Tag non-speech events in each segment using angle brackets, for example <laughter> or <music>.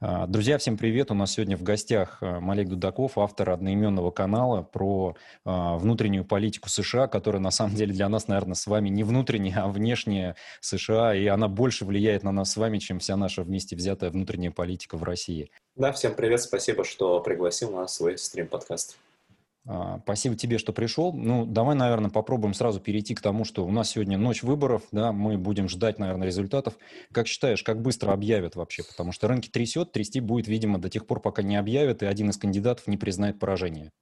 А, друзья, всем привет! У нас сегодня в гостях а, Малек Дудаков, автор одноименного канала про а, внутреннюю политику США, которая на самом деле для нас, наверное, с вами не внутренняя, а внешняя США, и она больше влияет на нас с вами, чем вся наша вместе взятая внутренняя политика в России. Да, всем привет, спасибо, что пригласил нас в свой стрим-подкаст. А, спасибо тебе, что пришел. Ну, давай, наверное, попробуем сразу перейти к тому, что у нас сегодня ночь выборов, да, мы будем ждать, наверное, результатов. Как считаешь, как быстро объявят вообще? Потому что рынки трясет, трясти будет, видимо, до тех пор, пока не объявят, и один из кандидатов не признает поражение.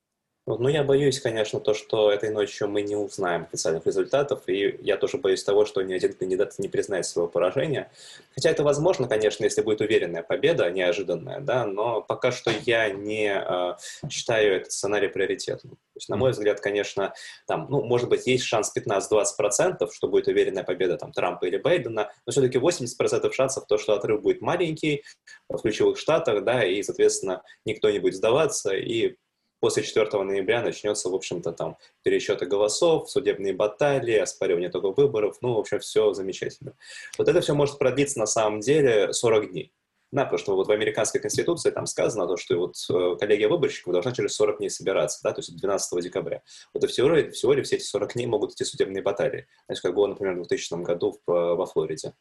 Ну, я боюсь, конечно, то, что этой ночью мы не узнаем официальных результатов, и я тоже боюсь того, что ни один кандидат не признает своего поражения. Хотя это возможно, конечно, если будет уверенная победа, неожиданная, да, но пока что я не э, считаю этот сценарий приоритетным. То есть, на мой взгляд, конечно, там, ну, может быть, есть шанс 15-20%, что будет уверенная победа там Трампа или Байдена, но все-таки 80% шансов то, что отрыв будет маленький в ключевых штатах, да, и, соответственно, никто не будет сдаваться, и после 4 ноября начнется, в общем-то, там пересчеты голосов, судебные баталии, оспаривание итогов выборов, ну, в общем, все замечательно. Вот это все может продлиться на самом деле 40 дней. Да, потому что вот в американской конституции там сказано, то, что вот э, коллегия выборщиков должна через 40 дней собираться, да, то есть 12 декабря. Вот и в теории, в теории все эти 40 дней могут идти судебные баталии. Есть как было, например, в 2000 году в, во Флориде.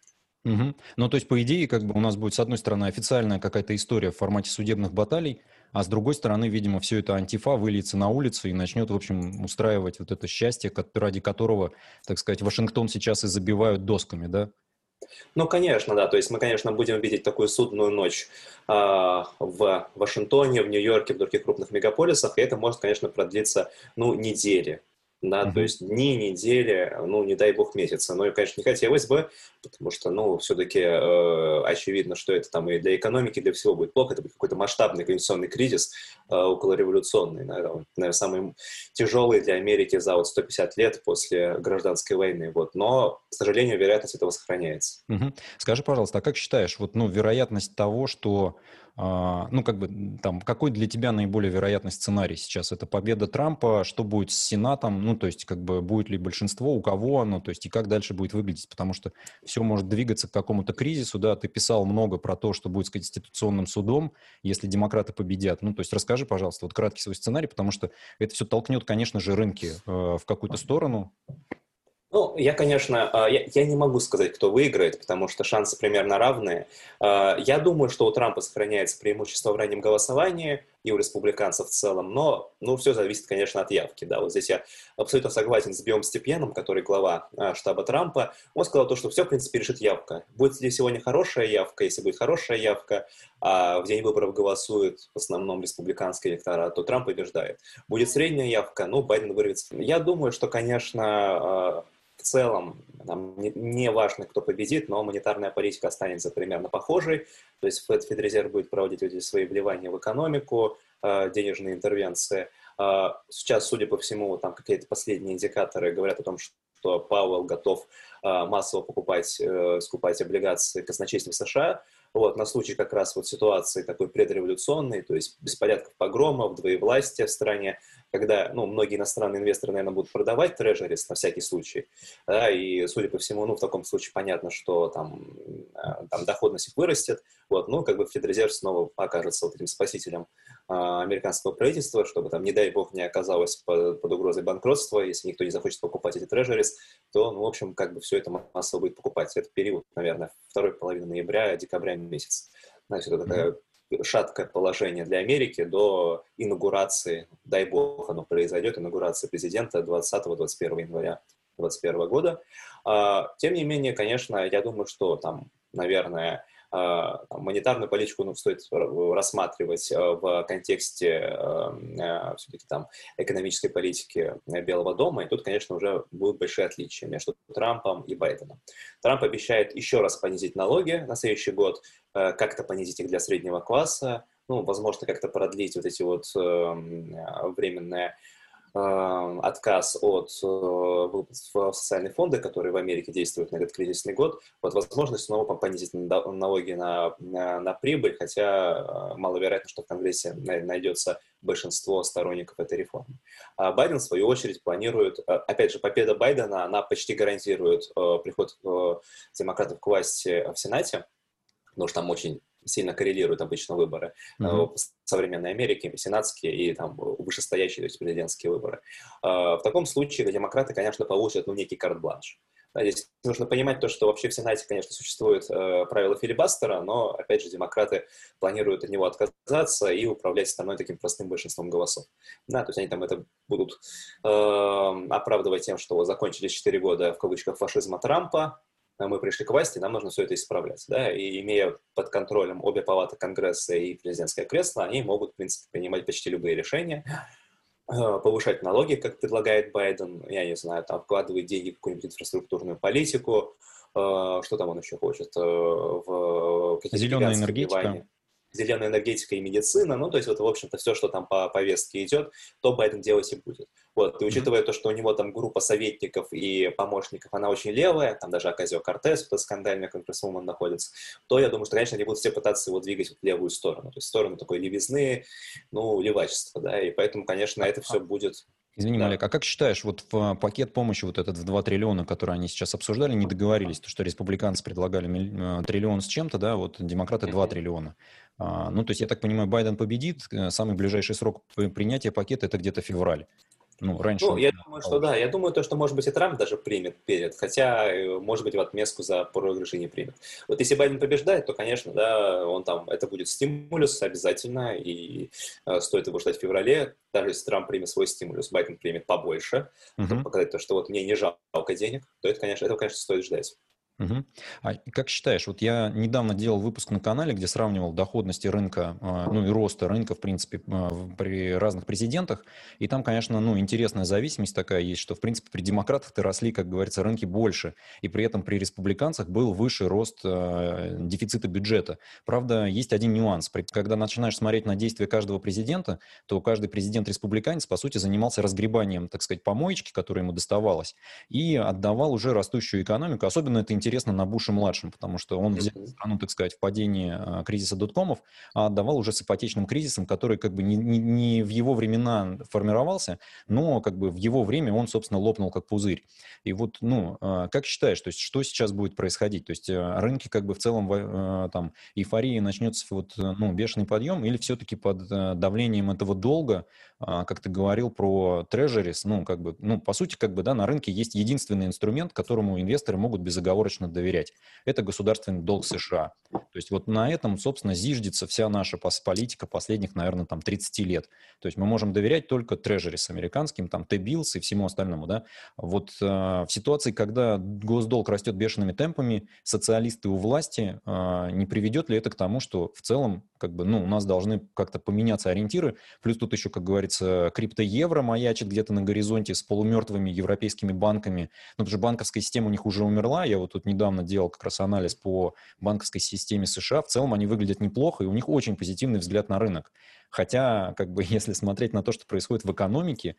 Угу. Ну, то есть, по идее, как бы у нас будет, с одной стороны, официальная какая-то история в формате судебных баталий, а с другой стороны, видимо, все это антифа выльется на улицу и начнет, в общем, устраивать вот это счастье, ради которого, так сказать, Вашингтон сейчас и забивают досками, да? Ну, конечно, да. То есть мы, конечно, будем видеть такую судную ночь э, в Вашингтоне, в Нью-Йорке, в других крупных мегаполисах, и это может, конечно, продлиться, ну, недели да, mm-hmm. то есть дни, недели, ну, не дай бог месяца. Но, конечно, не хотелось бы, потому что, ну, все-таки э, очевидно, что это там и для экономики, и для всего будет плохо. Это будет какой-то масштабный конституционный кризис, э, околореволюционный, наверное, наверное, самый тяжелый для Америки за вот 150 лет после гражданской войны. Вот. Но, к сожалению, вероятность этого сохраняется. Mm-hmm. Скажи, пожалуйста, а как считаешь, вот, ну, вероятность того, что а, ну, как бы, там, какой для тебя наиболее вероятный сценарий сейчас? Это победа Трампа, что будет с Сенатом, ну, то есть, как бы, будет ли большинство, у кого оно, то есть, и как дальше будет выглядеть, потому что все может двигаться к какому-то кризису, да, ты писал много про то, что будет с Конституционным судом, если демократы победят, ну, то есть, расскажи, пожалуйста, вот краткий свой сценарий, потому что это все толкнет, конечно же, рынки э, в какую-то сторону, ну, я, конечно, а, я, не могу сказать, кто выиграет, потому что шансы примерно равные. А, я думаю, что у Трампа сохраняется преимущество в раннем голосовании и у республиканцев в целом, но ну, все зависит, конечно, от явки. Да. Вот здесь я абсолютно согласен с Биом Степьяном, который глава а, штаба Трампа. Он сказал то, что все, в принципе, решит явка. Будет ли сегодня хорошая явка, если будет хорошая явка, а в день выборов голосует в основном республиканский электорат, то Трамп побеждает. Будет средняя явка, ну, Байден вырвется. Я думаю, что, конечно, целом нам не, не важно, кто победит, но монетарная политика останется примерно похожей. То есть Фед, Федрезерв будет проводить эти свои вливания в экономику, э, денежные интервенции. Э, сейчас, судя по всему, там какие-то последние индикаторы говорят о том, что Пауэлл готов э, массово покупать, э, скупать облигации казначейства США вот, на случай как раз вот ситуации такой предреволюционной, то есть беспорядков, погромов, двоевластия в стране, когда, ну, многие иностранные инвесторы, наверное, будут продавать трежерис на всякий случай, да, и, судя по всему, ну, в таком случае понятно, что там, э, там доходность их вырастет, вот, ну, как бы Федрезерв снова окажется вот этим спасителем а, американского правительства, чтобы там, не дай бог, не оказалось под, под угрозой банкротства, если никто не захочет покупать эти трежерис, то, ну, в общем, как бы все это массово будет покупать. Это период, наверное, второй половины ноября, декабря месяц. Значит, это такая шаткое положение для Америки до инаугурации, дай бог оно произойдет, инаугурации президента 20-21 января 2021 года. А, тем не менее, конечно, я думаю, что там, наверное, там, монетарную политику ну, стоит рассматривать а, в контексте а, все-таки там экономической политики Белого дома, и тут, конечно, уже будут большие отличия между Трампом и Байденом. Трамп обещает еще раз понизить налоги на следующий год, как-то понизить их для среднего класса, ну, возможно, как-то продлить вот эти вот временные Э, отказ от э, выплат в социальные фонды, которые в Америке действуют на этот кризисный год, вот возможность снова понизить налоги на, на, на прибыль, хотя э, маловероятно, что в Конгрессе найдется большинство сторонников этой реформы. А Байден, в свою очередь, планирует, опять же, победа Байдена, она почти гарантирует приход демократов к власти в Сенате, потому что там очень сильно коррелируют обычно выборы mm-hmm. в современной Америке, сенатские и там вышестоящие, то есть президентские выборы. В таком случае демократы, конечно, получат ну, некий карт-бланш. Здесь нужно понимать то, что вообще в Сенате, конечно, существует э, правило филибастера, но, опять же, демократы планируют от него отказаться и управлять страной таким простым большинством голосов. Да, то есть они там это будут э, оправдывать тем, что закончились 4 года, в кавычках, фашизма Трампа, мы пришли к власти, нам нужно все это исправлять. Да? И имея под контролем обе палаты Конгресса и президентское кресло, они могут, в принципе, принимать почти любые решения, Э, повышать налоги, как предлагает Байден, я не знаю, там вкладывать деньги в какую-нибудь инфраструктурную политику, э, что там он еще хочет, э, в какие-то Зеленая энергетика. Вливания зеленая энергетика и медицина, ну, то есть вот, в общем-то, все, что там по повестке идет, то Байден делать и будет. Вот, и учитывая то, что у него там группа советников и помощников, она очень левая, там даже Аказио Кортес, вот скандальный конгрессвумен находится, то я думаю, что, конечно, они будут все пытаться его двигать в левую сторону, то есть в сторону такой левизны, ну, левачества, да, и поэтому, конечно, это все будет Извини, да. Малек, а как считаешь, вот в пакет помощи вот этот в 2 триллиона, который они сейчас обсуждали, не договорились, то, что республиканцы предлагали э, триллион с чем-то, да, вот демократы 2 триллиона. А, ну, то есть, я так понимаю, Байден победит, э, самый ближайший срок принятия пакета – это где-то февраль. Ну, раньше. Ну, я думаю, что да. Я думаю, то, что, может быть, и Трамп даже примет перед, хотя, э, может быть, в отместку за проигрыш и не примет. Вот если Байден побеждает, то, конечно, да, он там, это будет стимулус обязательно, и э, стоит его ждать в феврале. Даже если Трамп примет свой стимулус, Байден примет побольше, uh-huh. показать то, что вот мне не жалко денег, то это, конечно, этого, конечно, стоит ждать. Угу. А как считаешь, вот я недавно делал выпуск на канале, где сравнивал доходности рынка, а, ну и роста рынка, в принципе, а, при разных президентах, и там, конечно, ну, интересная зависимость такая есть, что, в принципе, при демократах-то росли, как говорится, рынки больше, и при этом при республиканцах был выше рост э, дефицита бюджета. Правда, есть один нюанс. Когда начинаешь смотреть на действия каждого президента, то каждый президент-республиканец, по сути, занимался разгребанием, так сказать, помоечки, которая ему доставалась, и отдавал уже растущую экономику. Особенно это интересно на Буше-младшем, потому что он взял страну, так сказать, в падении а, кризиса доткомов, а отдавал уже с ипотечным кризисом, который как бы не, не, не в его времена формировался, но как бы в его время он, собственно, лопнул как пузырь. И вот, ну, а, как считаешь, то есть что сейчас будет происходить? То есть а, рынки как бы в целом там эйфории начнется вот, ну, бешеный подъем или все-таки под давлением этого долга, как ты говорил про трежерис, ну, как бы, ну, по сути, как бы, да, на рынке есть единственный инструмент, которому инвесторы могут безоговорочно достаточно доверять. Это государственный долг США. То есть вот на этом, собственно, зиждется вся наша политика последних, наверное, там 30 лет. То есть мы можем доверять только трежерис американским, там, T-bills и всему остальному, да. Вот э, в ситуации, когда госдолг растет бешеными темпами, социалисты у власти, э, не приведет ли это к тому, что в целом, как бы, ну, у нас должны как-то поменяться ориентиры, плюс тут еще, как говорится, крипто-евро маячит где-то на горизонте с полумертвыми европейскими банками, ну, потому что банковская система у них уже умерла, я вот тут недавно делал как раз анализ по банковской системе США. В целом они выглядят неплохо, и у них очень позитивный взгляд на рынок. Хотя, как бы, <laughs> если смотреть на то, что происходит в экономике,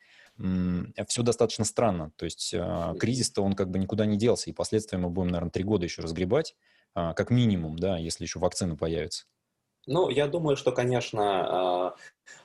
все достаточно странно. То есть а, кризис-то он как бы никуда не делся, и последствия мы будем, наверное, три года еще разгребать, а, как минимум, да, если еще вакцина появится. Ну, я думаю, что, конечно, а,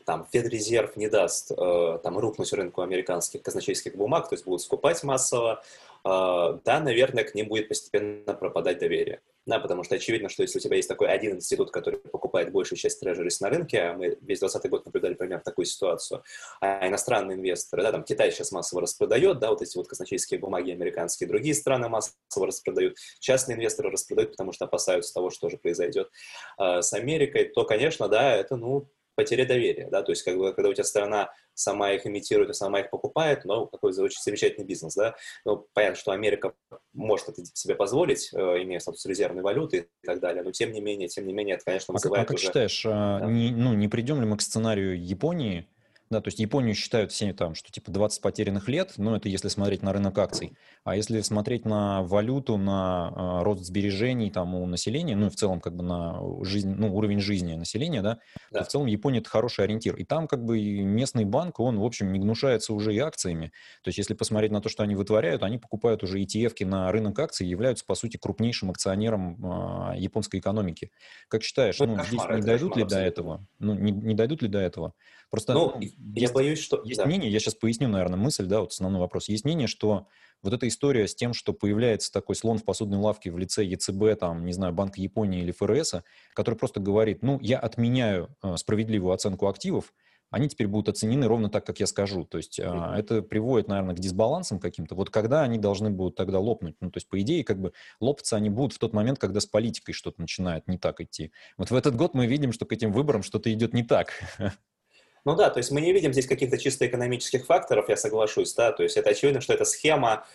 там Федрезерв не даст там рухнуть рынку американских казначейских бумаг, то есть будут скупать массово, да, наверное, к ним будет постепенно пропадать доверие. Да, потому что очевидно, что если у тебя есть такой один институт, который покупает большую часть трежерис на рынке, а мы весь 2020 год наблюдали примерно такую ситуацию, а иностранные инвесторы, да, там Китай сейчас массово распродает, да, вот эти вот казначейские бумаги американские, другие страны массово распродают, частные инвесторы распродают, потому что опасаются того, что же произойдет э, с Америкой, то, конечно, да, это, ну, потеря доверия, да, то есть как бы, когда у тебя страна сама их имитирует и сама их покупает, но какой очень замечательный бизнес, да, ну, понятно, что Америка может это себе позволить, э, имея статус резервной валюты и так далее, но тем не менее, тем не менее, это, конечно, вызывает а, а как уже... считаешь, а, да. не, ну, не придем ли мы к сценарию Японии, да, то есть Японию считают все там, что типа 20 потерянных лет, но это если смотреть на рынок акций. А если смотреть на валюту, на э, рост сбережений там у населения, ну и в целом как бы на жизнь, ну, уровень жизни населения, да, да, то в целом Япония это хороший ориентир. И там как бы местный банк, он, в общем, не гнушается уже и акциями. То есть если посмотреть на то, что они вытворяют, они покупают уже ETF-ки на рынок акций и являются, по сути, крупнейшим акционером э, японской экономики. Как считаешь, ну, ну здесь не дойдут ли до этого? Ну, не, не дойдут ли до этого? Просто ну, ну, я боюсь, что... Есть да. мнение, я сейчас поясню, наверное, мысль, да, вот основной вопрос. Есть мнение, что вот эта история с тем, что появляется такой слон в посудной лавке в лице ЕЦБ, там, не знаю, Банка Японии или ФРС, который просто говорит, ну, я отменяю э, справедливую оценку активов, они теперь будут оценены ровно так, как я скажу. То есть mm-hmm. это приводит, наверное, к дисбалансам каким-то. Вот когда они должны будут тогда лопнуть? Ну, то есть, по идее, как бы лопаться они будут в тот момент, когда с политикой что-то начинает не так идти. Вот в этот год мы видим, что к этим выборам что-то идет не так. <laughs> Ну да, то есть мы не видим здесь каких-то чисто экономических факторов, я соглашусь, да, то есть это очевидно, что эта схема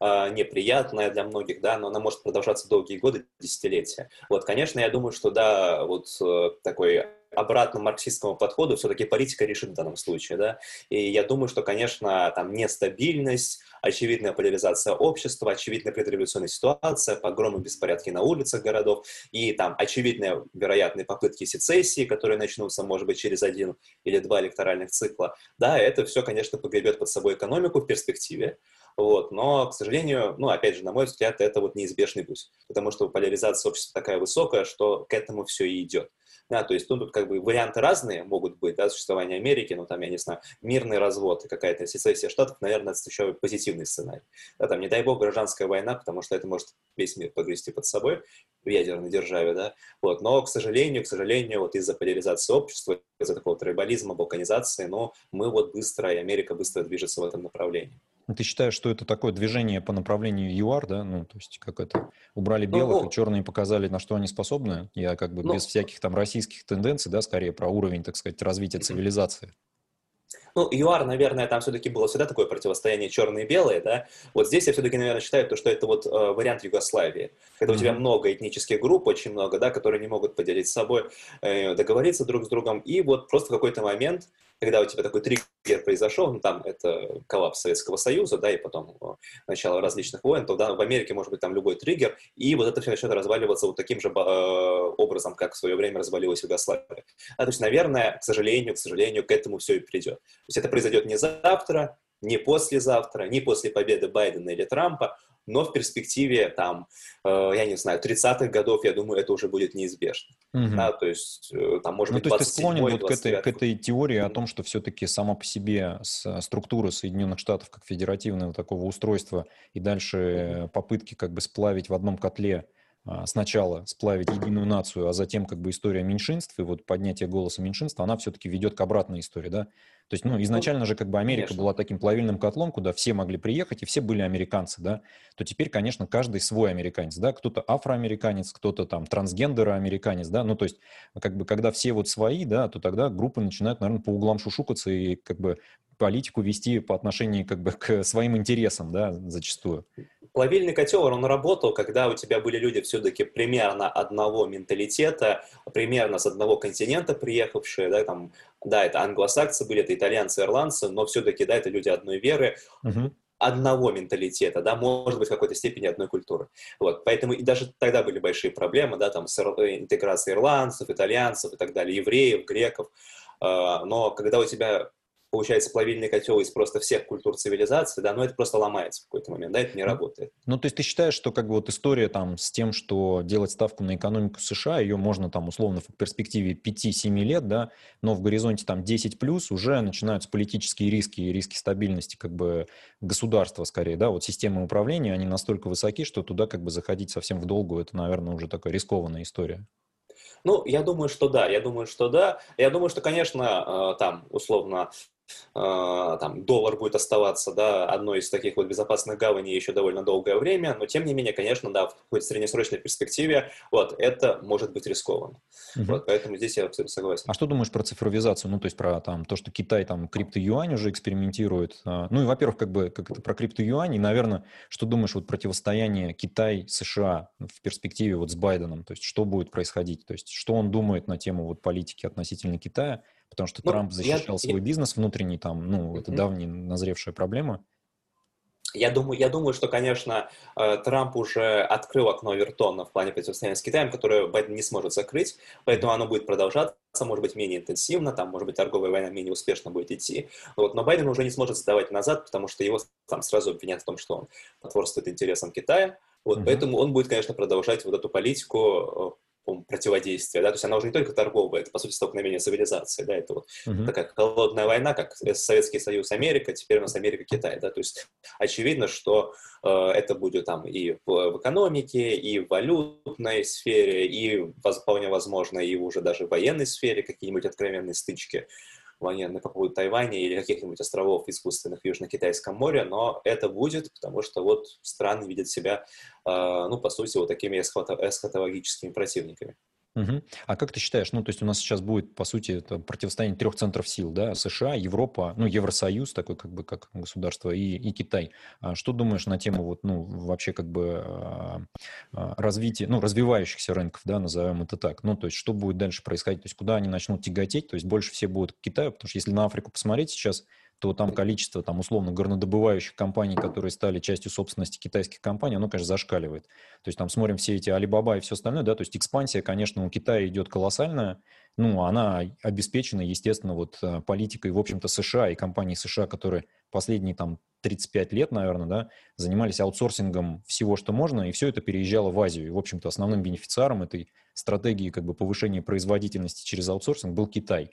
э, неприятная для многих, да, но она может продолжаться долгие годы, десятилетия. Вот, конечно, я думаю, что да, вот э, такой обратно марксистскому подходу все-таки политика решит в данном случае, да, и я думаю, что, конечно, там нестабильность, очевидная поляризация общества, очевидная предреволюционная ситуация, погромы, беспорядки на улицах городов и там очевидные вероятные попытки сецессии, которые начнутся, может быть, через один или два электоральных цикла, да, это все, конечно, погребет под собой экономику в перспективе, вот, но, к сожалению, ну, опять же, на мой взгляд, это вот неизбежный путь, потому что поляризация общества такая высокая, что к этому все и идет. Да, то есть ну, тут как бы варианты разные могут быть, да, существование Америки, ну там, я не знаю, мирный развод и какая-то сецессия штатов, наверное, это еще позитивный сценарий. Да, там, не дай бог, гражданская война, потому что это может весь мир погрести под собой в ядерной державе, да, вот, но, к сожалению, к сожалению, вот из-за поляризации общества, из-за такого трибализма, балканизации, но мы вот быстро, и Америка быстро движется в этом направлении. Ты считаешь, что это такое движение по направлению ЮАР, да? Ну, то есть как это? Убрали ну, белых, ну, и черные показали, на что они способны? Я как бы ну, без всяких там российских тенденций, да, скорее про уровень, так сказать, развития цивилизации. Ну, ЮАР, наверное, там все-таки было всегда такое противостояние черные и белые, да. Вот здесь я все-таки, наверное, считаю, то, что это вот э, вариант Югославии, когда mm-hmm. у тебя много этнических групп, очень много, да, которые не могут поделить с собой, э, договориться друг с другом, и вот просто в какой-то момент когда у тебя такой триггер произошел, ну, там это коллапс Советского Союза, да, и потом э, начало различных войн, то да, в Америке может быть там любой триггер, и вот это все начнет разваливаться вот таким же э, образом, как в свое время развалилась Югославия. А, то есть, наверное, к сожалению, к сожалению, к этому все и придет. То есть это произойдет не завтра, не послезавтра, не после победы Байдена или Трампа, но в перспективе, там, э, я не знаю, 30-х годов, я думаю, это уже будет неизбежно. Угу. Да, то есть, э, там, может ну, быть, то есть ты склонен вот к этой, к этой теории о том, что все-таки сама по себе структура Соединенных Штатов как федеративного такого устройства и дальше попытки как бы сплавить в одном котле а, сначала сплавить единую нацию, а затем как бы история меньшинств и вот поднятие голоса меньшинства, она все-таки ведет к обратной истории, да? То есть, ну, изначально же как бы Америка конечно. была таким плавильным котлом, куда все могли приехать, и все были американцы, да? То теперь, конечно, каждый свой американец, да? Кто-то афроамериканец, кто-то там трансгендера-американец, да? Ну, то есть, как бы, когда все вот свои, да, то тогда группы начинают, наверное, по углам шушукаться и как бы политику вести по отношению как бы к своим интересам, да, зачастую. Плавильный котел, он работал, когда у тебя были люди все-таки примерно одного менталитета, примерно с одного континента приехавшие, да, там, да, это англосаксы были, это итальянцы, ирландцы, но все-таки, да, это люди одной веры, угу одного менталитета, да, может быть, в какой-то степени одной культуры. Вот, поэтому и даже тогда были большие проблемы, да, там, с э, интеграцией ирландцев, итальянцев и так далее, евреев, греков. А, но когда у тебя получается плавильный котел из просто всех культур цивилизации, да, но это просто ломается в какой-то момент, да, это не работает. Ну, то есть ты считаешь, что как бы вот история там с тем, что делать ставку на экономику США, ее можно там условно в перспективе 5-7 лет, да, но в горизонте там 10 плюс уже начинаются политические риски и риски стабильности как бы государства скорее, да, вот системы управления, они настолько высоки, что туда как бы заходить совсем в долгу, это, наверное, уже такая рискованная история. Ну, я думаю, что да, я думаю, что да. Я думаю, что, конечно, э, там, условно, там, доллар будет оставаться, да, одной из таких вот безопасных гаваней еще довольно долгое время, но тем не менее, конечно, да, в какой-то среднесрочной перспективе, вот, это может быть рискованно. Угу. Вот, поэтому здесь я абсолютно согласен. А что думаешь про цифровизацию? Ну, то есть про там то, что Китай там крипто-юань уже экспериментирует. А, ну и, во-первых, как бы как это про крипто-юань, и, наверное, что думаешь вот противостояние Китай-США в перспективе вот с Байденом? То есть что будет происходить? То есть что он думает на тему вот политики относительно Китая? Потому что ну, Трамп защищал я, свой я... бизнес внутренний, там, ну, это mm-hmm. давняя назревшая проблема. Я думаю, я думаю, что, конечно, э, Трамп уже открыл окно Вертона в плане противостояния с Китаем, которое Байден не сможет закрыть, поэтому оно будет продолжаться, может быть, менее интенсивно, там, может быть, торговая война менее успешно будет идти. Вот, но Байден уже не сможет сдавать назад, потому что его там сразу обвинят в том, что он потворствует интересам Китая. Вот, угу. Поэтому он будет, конечно, продолжать вот эту политику противодействия, да, то есть она уже не только торговая, это, по сути, столкновение цивилизации, да, это вот uh-huh. такая холодная война, как Советский Союз, Америка, теперь у нас Америка, Китай, да, то есть очевидно, что э, это будет там и в, в экономике, и в валютной сфере, и вполне возможно, и уже даже в военной сфере какие-нибудь откровенные стычки, военных по поводу Тайваня или каких-нибудь островов искусственных в Южно-Китайском море, но это будет, потому что вот страны видят себя, э, ну, по сути, вот такими эсхатологическими противниками. Угу. А как ты считаешь, ну, то есть у нас сейчас будет, по сути, это противостояние трех центров сил, да, США, Европа, ну, Евросоюз такой, как бы, как государство, и, и Китай. А что думаешь на тему, вот, ну, вообще, как бы, а, а, развития, ну, развивающихся рынков, да, назовем это так, ну, то есть что будет дальше происходить, то есть куда они начнут тяготеть, то есть больше все будут к Китаю, потому что если на Африку посмотреть сейчас, то там количество, там, условно, горнодобывающих компаний, которые стали частью собственности китайских компаний, оно, конечно, зашкаливает. То есть там смотрим все эти Alibaba и все остальное, да, то есть экспансия, конечно, у Китая идет колоссальная, ну, она обеспечена, естественно, вот э, политикой, в общем-то, США и компании США, которые последние там 35 лет, наверное, да, занимались аутсорсингом всего, что можно, и все это переезжало в Азию. И, в общем-то, основным бенефициаром этой стратегии как бы повышения производительности через аутсорсинг был Китай.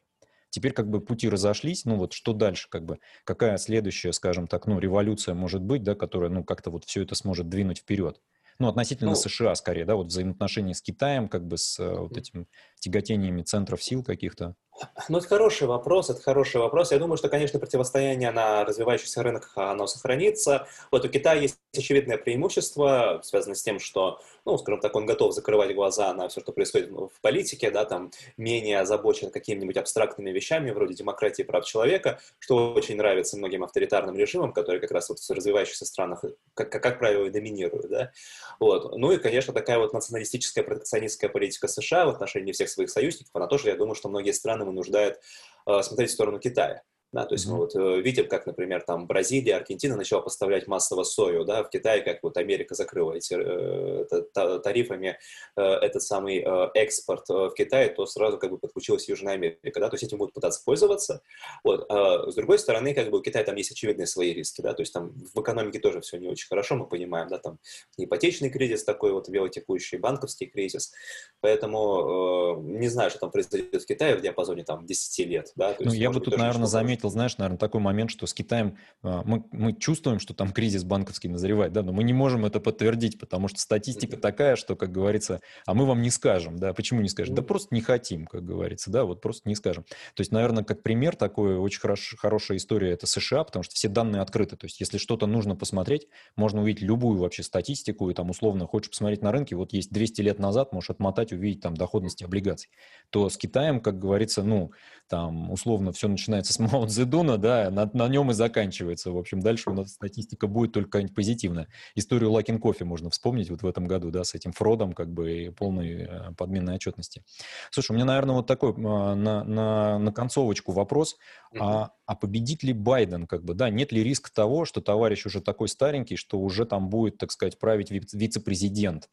Теперь как бы пути разошлись, ну вот что дальше, как бы, какая следующая, скажем так, ну, революция может быть, да, которая, ну, как-то вот все это сможет двинуть вперед? Ну, относительно ну, США скорее, да, вот взаимоотношения с Китаем, как бы с э, вот этим тяготениями центров сил каких-то. <laughs> Ну, это хороший вопрос, это хороший вопрос. Я думаю, что, конечно, противостояние на развивающихся рынках, оно сохранится. Вот у Китая есть очевидное преимущество, связанное с тем, что, ну, скажем так, он готов закрывать глаза на все, что происходит в политике, да, там, менее озабочен какими-нибудь абстрактными вещами, вроде демократии и прав человека, что очень нравится многим авторитарным режимам, которые как раз вот в развивающихся странах, как, как, как правило, и доминируют, да. Вот. Ну и, конечно, такая вот националистическая протекционистская политика США в отношении всех своих союзников, она тоже, я думаю, что многие страны вынуждает э, смотреть в сторону Китая. Да, то есть mm-hmm. мы вот э, видим, как, например, там Бразилия, Аргентина начала поставлять массово сою, да, в Китае, как вот Америка закрыла эти э, тарифами э, этот самый э, экспорт э, в Китай, то сразу как бы подключилась Южная Америка, да, то есть этим будут пытаться пользоваться. Вот. А с другой стороны, как бы у Китая там есть очевидные свои риски, да, то есть там в экономике тоже все не очень хорошо, мы понимаем, да, там ипотечный кризис такой вот, велотекущий, банковский кризис, поэтому э, не знаю, что там произойдет в Китае в диапазоне там 10 лет, да. ну, я бы тут, наверное, заметил заметил, знаешь, наверное, такой момент, что с Китаем а, мы, мы чувствуем, что там кризис банковский назревает, да, но мы не можем это подтвердить, потому что статистика такая, что, как говорится, а мы вам не скажем, да, почему не скажем? Да просто не хотим, как говорится, да, вот просто не скажем. То есть, наверное, как пример такой очень хорош, хорошая история это США, потому что все данные открыты, то есть если что-то нужно посмотреть, можно увидеть любую вообще статистику, и там условно хочешь посмотреть на рынке, вот есть 200 лет назад, можешь отмотать, увидеть там доходности облигаций. То с Китаем, как говорится, ну, там условно все начинается с Мао Цзэдуна, да, на, на нем и заканчивается. В общем, дальше у нас статистика будет только позитивная. Историю Лакин Кофе можно вспомнить вот в этом году, да, с этим фродом, как бы, и полной э, подменной отчетности. Слушай, у меня, наверное, вот такой а, на, на, на концовочку вопрос. Mm-hmm. А, а победит ли Байден, как бы, да, нет ли риска того, что товарищ уже такой старенький, что уже там будет, так сказать, править вице-президент?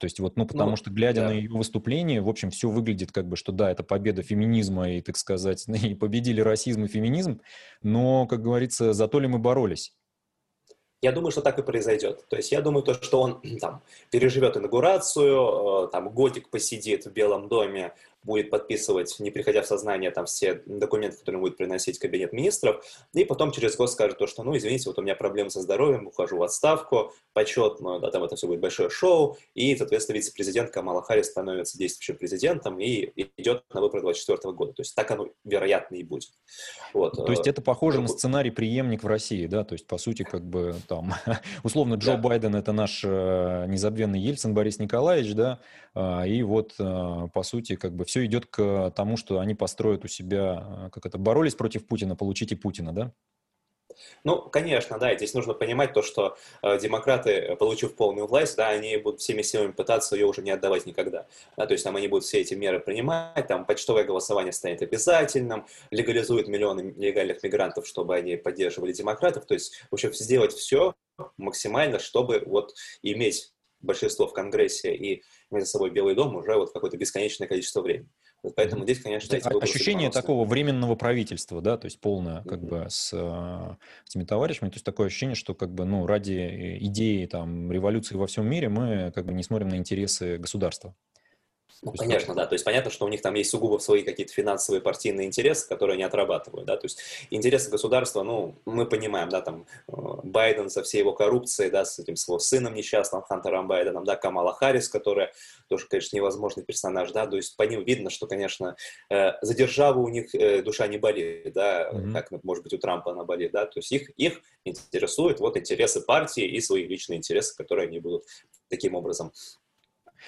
То есть вот, ну, потому ну, что, глядя да. на ее выступление, в общем, все выглядит как бы, что да, это победа феминизма и, так сказать, <laughs> и победили расизм и феминизм, но, как говорится, зато ли мы боролись? Я думаю, что так и произойдет. То есть я думаю, то, что он <clears throat> там переживет инаугурацию, э, там годик посидит в Белом доме, будет подписывать, не приходя в сознание, там все документы, которые будет приносить кабинет министров, и потом через год скажет то, что, ну, извините, вот у меня проблемы со здоровьем, ухожу в отставку, почетную, да, там это все будет большое шоу, и, соответственно, вице-президент Камала Харрис становится действующим президентом и идет на выборы 2024 года. То есть так оно, вероятно, и будет. Вот. То есть это похоже ну, на сценарий преемник в России, да? То есть, по сути, как бы там, <laughs> условно, Джо да. Байден – это наш э, незабвенный Ельцин Борис Николаевич, да? А, и вот, э, по сути, как бы все идет к тому, что они построят у себя, э, как это, боролись против Путина, получите Путина, да? Ну, конечно, да, здесь нужно понимать то, что э, демократы, получив полную власть, да, они будут всеми силами пытаться ее уже не отдавать никогда. Да, то есть там они будут все эти меры принимать, там почтовое голосование станет обязательным, легализуют миллионы нелегальных мигрантов, чтобы они поддерживали демократов, то есть, в общем, сделать все максимально, чтобы вот иметь большинство в Конгрессе и иметь за собой Белый дом уже вот какое-то бесконечное количество времени. Вот поэтому здесь, конечно, эти ощущение такого временного правительства, да, то есть полное, как mm-hmm. бы с э, этими товарищами, то есть такое ощущение, что как бы, ну, ради э, идеи там революции во всем мире мы как бы не смотрим на интересы государства. Ну, конечно, да. То есть понятно, что у них там есть сугубо свои какие-то финансовые партийные интересы, которые они отрабатывают, да. То есть интересы государства, ну, мы понимаем, да, там э, Байден со всей его коррупцией, да, с этим своим сыном несчастным Хантером Байденом, да, Камала Харрис, которая тоже, конечно, невозможный персонаж, да. То есть по ним видно, что, конечно, э, за державу у них э, душа не болит, да, mm-hmm. как, может быть, у Трампа она болит, да. То есть их, их интересуют вот интересы партии и свои личные интересы, которые они будут таким образом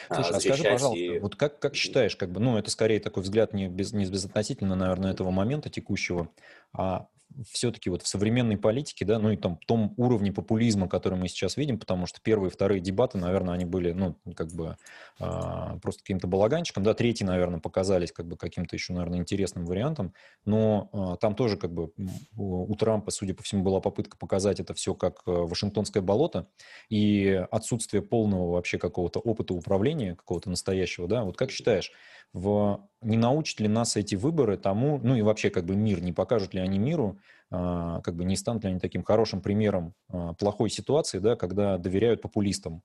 Слушай, а скажи, пожалуйста, и... вот как, как считаешь, как бы, ну, это скорее такой взгляд не, без, не безотносительно, наверное, этого момента текущего, а все-таки вот в современной политике, да, ну и там том уровне популизма, который мы сейчас видим, потому что первые и вторые дебаты, наверное, они были, ну, как бы э, просто каким-то балаганчиком, да, третьи, наверное, показались как бы каким-то еще, наверное, интересным вариантом, но э, там тоже как бы у, у Трампа, судя по всему, была попытка показать это все как э, Вашингтонское болото. И отсутствие полного вообще какого-то опыта управления, какого-то настоящего, да, вот как считаешь, в, не научат ли нас эти выборы тому, ну и вообще как бы мир, не покажут ли они миру, а, как бы не станут ли они таким хорошим примером а, плохой ситуации, да, когда доверяют популистам.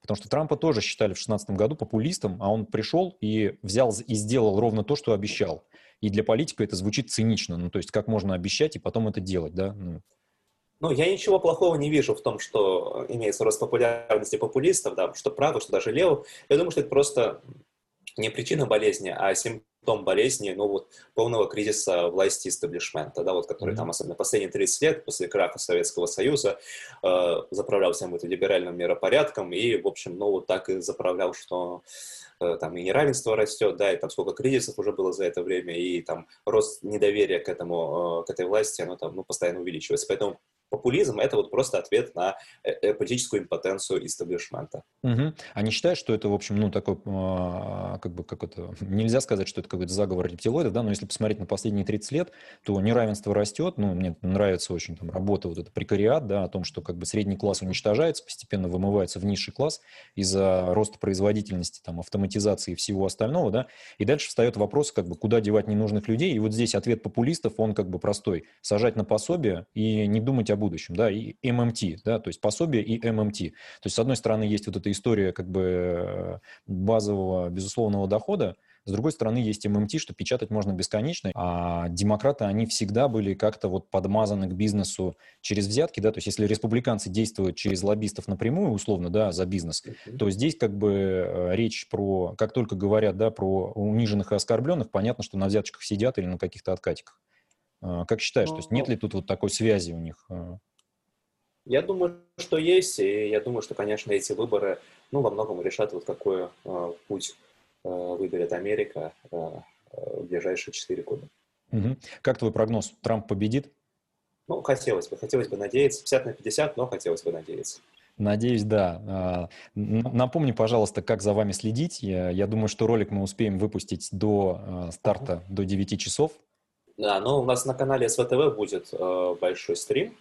Потому что Трампа тоже считали в 2016 году популистом, а он пришел и взял и сделал ровно то, что обещал. И для политика это звучит цинично. Ну, то есть как можно обещать и потом это делать, да? Ну, ну, я ничего плохого не вижу в том, что имеется рост популярности популистов, да, что право, что даже лево. Я думаю, что это просто не причина болезни, а симптом болезни, ну вот, полного кризиса власти истеблишмента, да, вот, который mm-hmm. там, особенно последние 30 лет после краха Советского Союза, э, заправлял всем этим либеральным миропорядком и, в общем, ну, вот так и заправлял, что э, там и неравенство растет, да, и там сколько кризисов уже было за это время, и там рост недоверия к этому, э, к этой власти, оно там, ну, постоянно увеличивается. Поэтому популизм – это вот просто ответ на э, э, политическую импотенцию истеблишмента. Угу. А не считаешь, что это, в общем, ну, такой, а, как бы, как это, нельзя сказать, что это какой-то заговор рептилоидов, да, но если посмотреть на последние 30 лет, то неравенство растет, ну, мне нравится очень там работа, вот это прекариат, да, о том, что как бы средний класс уничтожается, постепенно вымывается в низший класс из-за роста производительности, там, автоматизации и всего остального, да, и дальше встает вопрос, как бы, куда девать ненужных людей, и вот здесь ответ популистов, он как бы простой, сажать на пособие и не думать об будущем, да, и ММТ, да, то есть пособие и ММТ. То есть, с одной стороны, есть вот эта история как бы э, базового безусловного дохода, с другой стороны, есть ММТ, что печатать можно бесконечно, а демократы, они всегда были как-то вот подмазаны к бизнесу через взятки, да, то есть если республиканцы действуют через лоббистов напрямую, условно, да, за бизнес, то здесь как бы э, речь про, как только говорят, да, про униженных и оскорбленных, понятно, что на взяточках сидят или на каких-то откатиках. А, как считаешь, ну, то есть нет ли тут вот такой связи у них? А? Я думаю, что есть, и я думаю, что, конечно, эти выборы, ну, во многом решат, вот какой э, путь э, выберет Америка э, в ближайшие четыре года. Угу. Как твой прогноз? Трамп победит? Ну, хотелось бы, хотелось бы надеяться. 50 на 50, но хотелось бы надеяться. Надеюсь, да. Напомни, пожалуйста, как за вами следить. Я, я думаю, что ролик мы успеем выпустить до старта, до 9 часов. Да, ну у нас на канале СВТВ будет э, большой стрим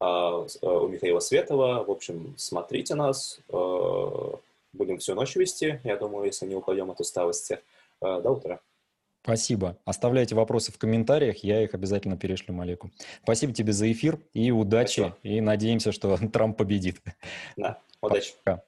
э, э, у Михаила Светова. В общем, смотрите нас. Э, будем всю ночь вести, я думаю, если не упадем от усталости. Э, до утра. Спасибо. Оставляйте вопросы в комментариях, я их обязательно перешлю Малеку. Спасибо тебе за эфир и удачи. Спасибо. И надеемся, что <laughs> Трамп победит. Да, <laughs> удачи. Пока.